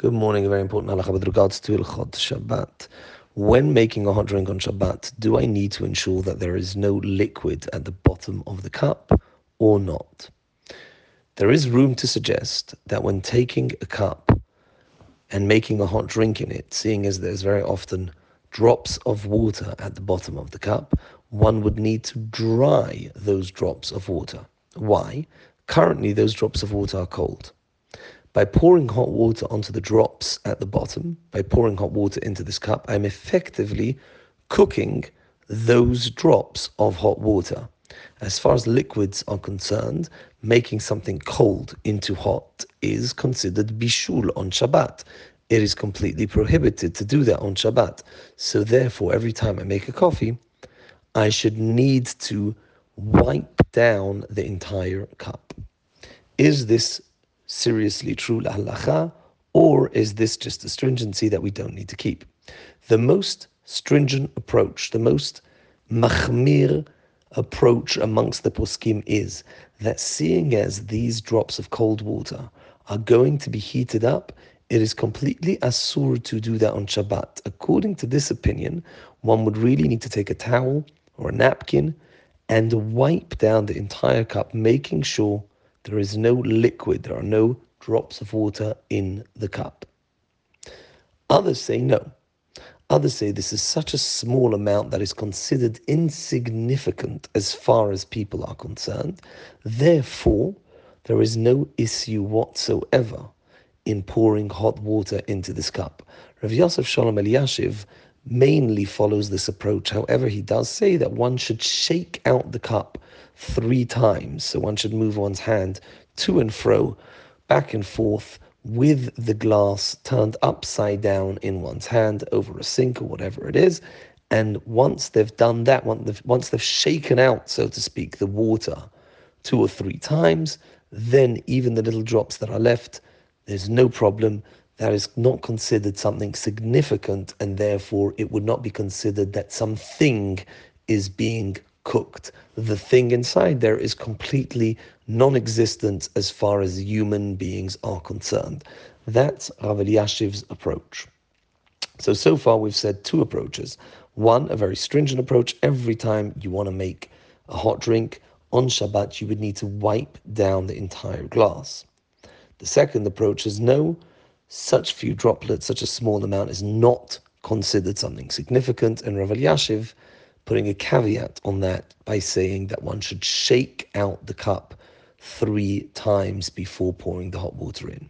Good morning. A very important halacha with regards to Hilchot Shabbat. When making a hot drink on Shabbat, do I need to ensure that there is no liquid at the bottom of the cup or not? There is room to suggest that when taking a cup and making a hot drink in it, seeing as there's very often drops of water at the bottom of the cup, one would need to dry those drops of water. Why? Currently, those drops of water are cold. By pouring hot water onto the drops at the bottom, by pouring hot water into this cup, I'm effectively cooking those drops of hot water. As far as liquids are concerned, making something cold into hot is considered bishul on Shabbat. It is completely prohibited to do that on Shabbat. So therefore, every time I make a coffee, I should need to wipe down the entire cup. Is this seriously true lahalacha, or is this just a stringency that we don't need to keep? The most stringent approach, the most machmir approach amongst the poskim is that seeing as these drops of cold water are going to be heated up, it is completely asur to do that on Shabbat. According to this opinion, one would really need to take a towel or a napkin and wipe down the entire cup, making sure there is no liquid, there are no drops of water in the cup. Others say no. Others say this is such a small amount that is considered insignificant as far as people are concerned. Therefore, there is no issue whatsoever in pouring hot water into this cup. Rav Yosef Shalom Eliashiv mainly follows this approach. However, he does say that one should shake out the cup three times. So one should move one's hand to and fro, back and forth, with the glass turned upside down in one's hand over a sink or whatever it is. And once they've done that, once they've shaken out, so to speak, the water two or three times, then even the little drops that are left, there's no problem. That is not considered something significant, and therefore it would not be considered that something is being cooked. The thing inside there is completely non existent as far as human beings are concerned. That's Rav Eliashiv's approach. So, so far we've said two approaches. One, a very stringent approach. Every time you want to make a hot drink on Shabbat, you would need to wipe down the entire glass. The second approach is no, such few droplets, such a small amount is not considered something significant. And Rav Eliashiv putting a caveat on that by saying that one should shake out the cup three times before pouring the hot water in.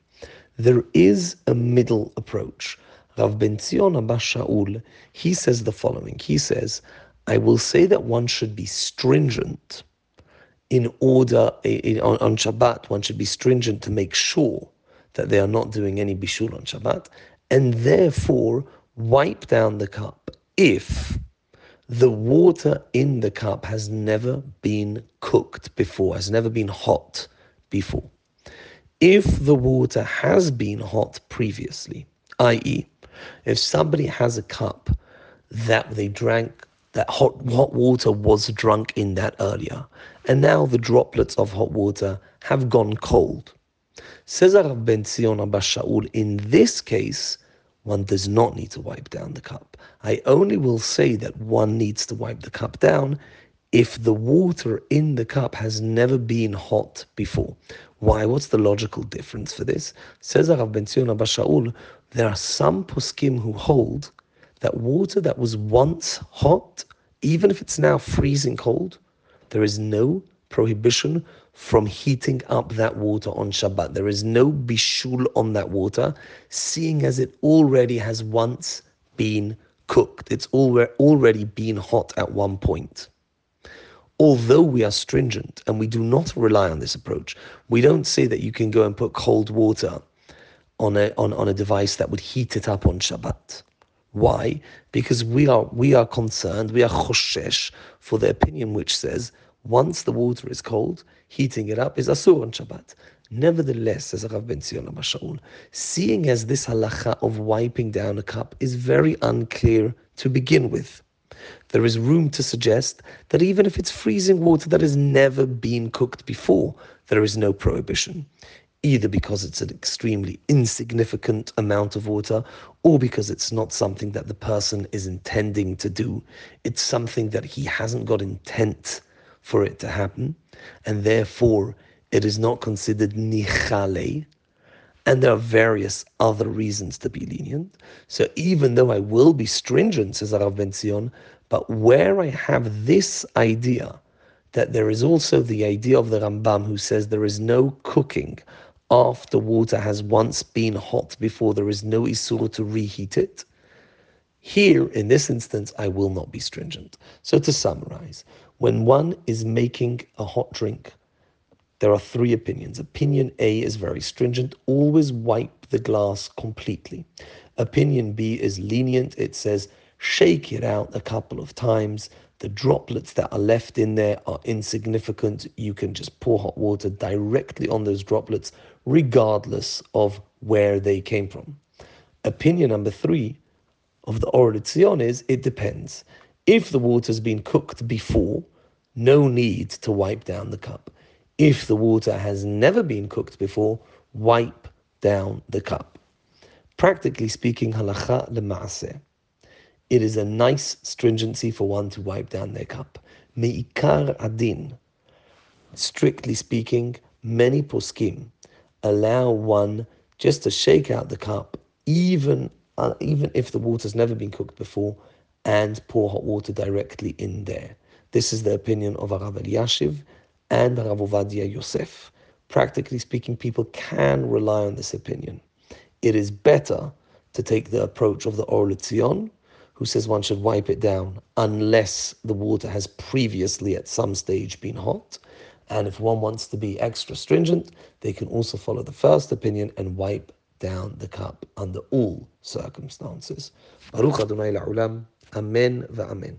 There is a middle approach. Rav Ben Zion Shaul, he says the following. He says, I will say that one should be stringent in order, in, on, on Shabbat, one should be stringent to make sure that they are not doing any bishul on Shabbat, and therefore wipe down the cup if the water in the cup has never been cooked before, has never been hot before. If the water has been hot previously, i.e., if somebody has a cup that they drank, that hot, hot water was drunk in that earlier, and now the droplets of hot water have gone cold. Says Rav Ben Zion Abba Shaul, in this case, one does not need to wipe down the cup. I only will say that one needs to wipe the cup down if the water in the cup has never been hot before. Why? What's the logical difference for this? Says Rav Ben Zion Abba Shaul, there are some poskim who hold that water that was once hot, even if it's now freezing cold, there is no prohibition from heating up that water on Shabbat. There is no bishul on that water, seeing as it already has once been cooked. It's already been hot at one point. Although we are stringent and we do not rely on this approach, we don't say that you can go and put cold water on a, on, on a device that would heat it up on Shabbat. Why? Because we are we are concerned, we are choshesh for the opinion which says once the water is cold, heating it up is asur on Shabbat. Nevertheless, says Rav Ben Zion Shaul, seeing as this halacha of wiping down a cup is very unclear to begin with, there is room to suggest that even if it's freezing water that has never been cooked before, there is no prohibition. either because it's an extremely insignificant amount of water or because it's not something that the person is intending to do. It's something that he hasn't got intent for it to happen, and therefore it is not considered nichale. And there are various other reasons to be lenient. So even though I will be stringent, says Arav Ben Zion, but where I have this idea that there is also the idea of the Rambam who says there is no cooking after water has once been hot before there is no isur to reheat it. Here, in this instance, I will not be stringent. So to summarize, when one is making a hot drink, there are three opinions. Opinion A is very stringent, always wipe the glass completely. Opinion B is lenient, it says shake it out a couple of times, the droplets that are left in there are insignificant. You can just pour hot water directly on those droplets, regardless of where they came from. Opinion number three of the Or is it depends. If the water's been cooked before, no need to wipe down the cup. If the water has never been cooked before, wipe down the cup. Practically speaking, halacha lema'aseh it is a nice stringency for one to wipe down their cup. Me'ikar adin, strictly speaking, many poskim allow one just to shake out the cup, even even if the water's never been cooked before, and pour hot water directly in there. This is the opinion of Arav Elyashiv and Rav Ovadia Yosef. Practically speaking, people can rely on this opinion. It is better to take the approach of the Or L'Tzion, who says one should wipe it down unless the water has previously at some stage been hot. And if one wants to be extra stringent, they can also follow the first opinion and wipe down the cup under all circumstances. Baruch Adonai la'ulam. Amen va'amen.